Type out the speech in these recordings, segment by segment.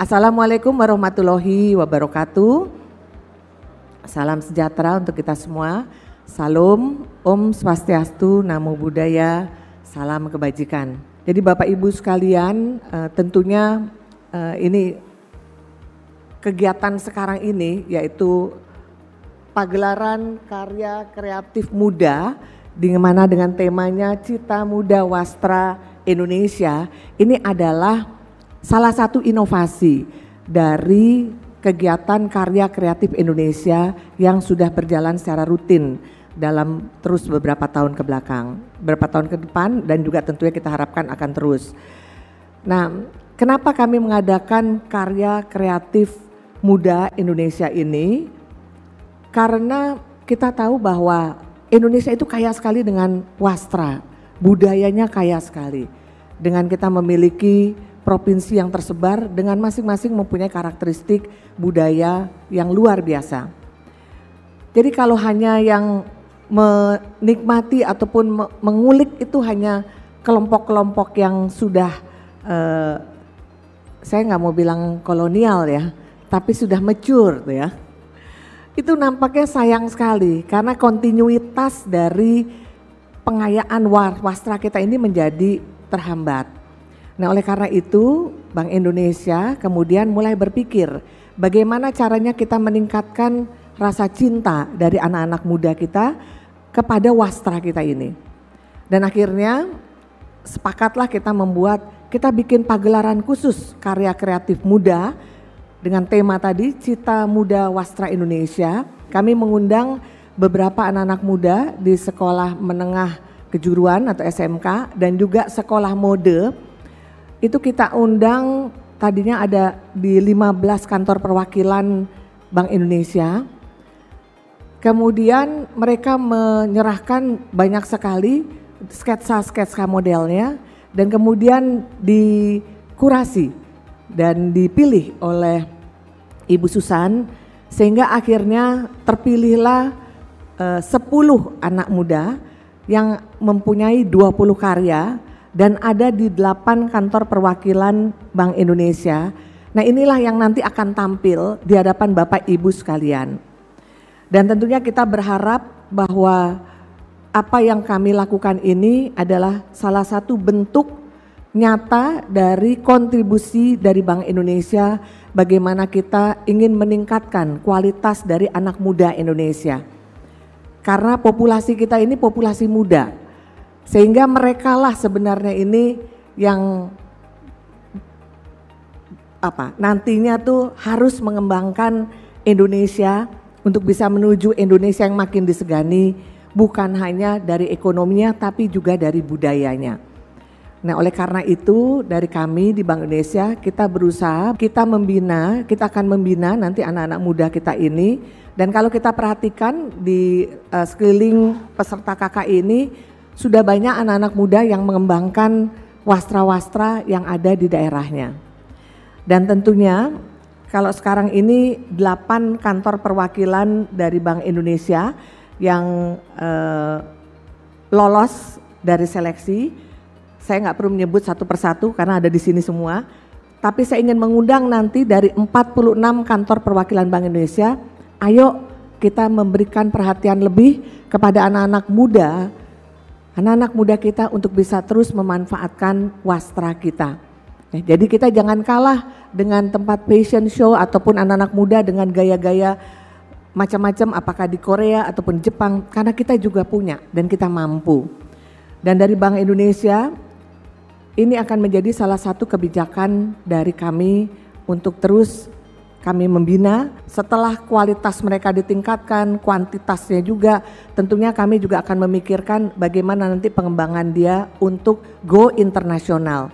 Assalamualaikum warahmatullahi wabarakatuh. Salam sejahtera untuk kita semua. Salam, Om Swastiastu, Namo Buddhaya, salam kebajikan. Jadi Bapak Ibu sekalian, uh, tentunya uh, ini kegiatan sekarang ini yaitu pagelaran karya kreatif muda di mana dengan temanya Cita Muda Wastra Indonesia ini adalah salah satu inovasi dari kegiatan karya kreatif Indonesia yang sudah berjalan secara rutin dalam terus beberapa tahun ke belakang, beberapa tahun ke depan dan juga tentunya kita harapkan akan terus. Nah, kenapa kami mengadakan karya kreatif muda Indonesia ini? Karena kita tahu bahwa Indonesia itu kaya sekali dengan wastra, budayanya kaya sekali. Dengan kita memiliki provinsi yang tersebar dengan masing-masing mempunyai karakteristik budaya yang luar biasa. Jadi kalau hanya yang menikmati ataupun mengulik itu hanya kelompok-kelompok yang sudah uh, saya nggak mau bilang kolonial ya, tapi sudah mature ya. Itu nampaknya sayang sekali karena kontinuitas dari pengayaan wastra kita ini menjadi terhambat. Nah oleh karena itu Bank Indonesia kemudian mulai berpikir bagaimana caranya kita meningkatkan rasa cinta dari anak-anak muda kita kepada wastra kita ini. Dan akhirnya sepakatlah kita membuat, kita bikin pagelaran khusus karya kreatif muda dengan tema tadi Cita Muda Wastra Indonesia. Kami mengundang beberapa anak-anak muda di sekolah menengah kejuruan atau SMK dan juga sekolah mode itu kita undang tadinya ada di 15 kantor perwakilan Bank Indonesia. Kemudian mereka menyerahkan banyak sekali sketsa-sketsa modelnya dan kemudian dikurasi dan dipilih oleh Ibu Susan sehingga akhirnya terpilihlah eh, 10 anak muda yang mempunyai 20 karya dan ada di delapan kantor perwakilan Bank Indonesia. Nah inilah yang nanti akan tampil di hadapan Bapak Ibu sekalian. Dan tentunya kita berharap bahwa apa yang kami lakukan ini adalah salah satu bentuk nyata dari kontribusi dari Bank Indonesia bagaimana kita ingin meningkatkan kualitas dari anak muda Indonesia. Karena populasi kita ini populasi muda, sehingga mereka lah sebenarnya ini yang apa nantinya tuh harus mengembangkan Indonesia untuk bisa menuju Indonesia yang makin disegani bukan hanya dari ekonominya tapi juga dari budayanya. Nah oleh karena itu dari kami di Bank Indonesia kita berusaha kita membina, kita akan membina nanti anak-anak muda kita ini dan kalau kita perhatikan di uh, sekeliling peserta KK ini sudah banyak anak-anak muda yang mengembangkan wastra-wastra yang ada di daerahnya. Dan tentunya kalau sekarang ini delapan kantor perwakilan dari Bank Indonesia yang eh, lolos dari seleksi, saya nggak perlu menyebut satu persatu karena ada di sini semua, tapi saya ingin mengundang nanti dari 46 kantor perwakilan Bank Indonesia, ayo kita memberikan perhatian lebih kepada anak-anak muda anak-anak muda kita untuk bisa terus memanfaatkan wastra kita. Ya, jadi kita jangan kalah dengan tempat fashion show ataupun anak-anak muda dengan gaya-gaya macam-macam apakah di Korea ataupun Jepang karena kita juga punya dan kita mampu. Dan dari Bank Indonesia ini akan menjadi salah satu kebijakan dari kami untuk terus kami membina setelah kualitas mereka ditingkatkan, kuantitasnya juga tentunya kami juga akan memikirkan bagaimana nanti pengembangan dia untuk go internasional.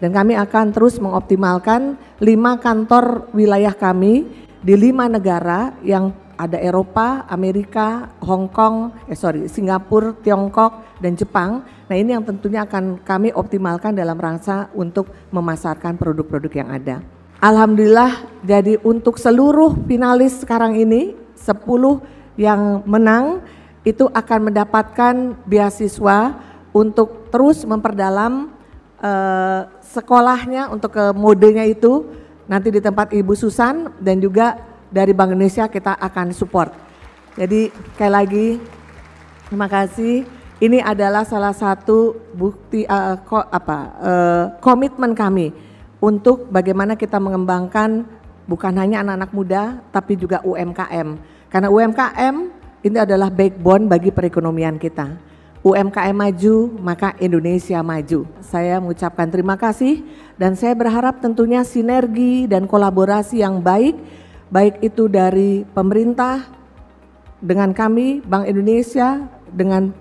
Dan kami akan terus mengoptimalkan lima kantor wilayah kami di lima negara yang ada Eropa, Amerika, Hong Kong, eh sorry, Singapura, Tiongkok, dan Jepang. Nah ini yang tentunya akan kami optimalkan dalam rangka untuk memasarkan produk-produk yang ada. Alhamdulillah jadi untuk seluruh finalis sekarang ini 10 yang menang itu akan mendapatkan beasiswa untuk terus memperdalam uh, sekolahnya untuk ke modenya itu nanti di tempat Ibu Susan dan juga dari Bank Indonesia kita akan support. Jadi sekali lagi terima kasih. Ini adalah salah satu bukti uh, ko, apa uh, komitmen kami untuk bagaimana kita mengembangkan bukan hanya anak-anak muda tapi juga UMKM. Karena UMKM ini adalah backbone bagi perekonomian kita. UMKM maju, maka Indonesia maju. Saya mengucapkan terima kasih dan saya berharap tentunya sinergi dan kolaborasi yang baik, baik itu dari pemerintah dengan kami Bank Indonesia dengan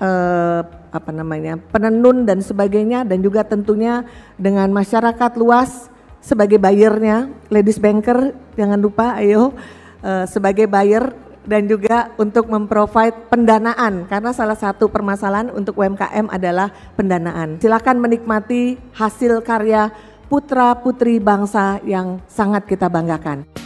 eh, apa namanya penenun dan sebagainya dan juga tentunya dengan masyarakat luas sebagai bayarnya, ladies banker jangan lupa ayo eh, sebagai buyer dan juga untuk memprovide pendanaan karena salah satu permasalahan untuk UMKM adalah pendanaan. Silakan menikmati hasil karya putra-putri bangsa yang sangat kita banggakan.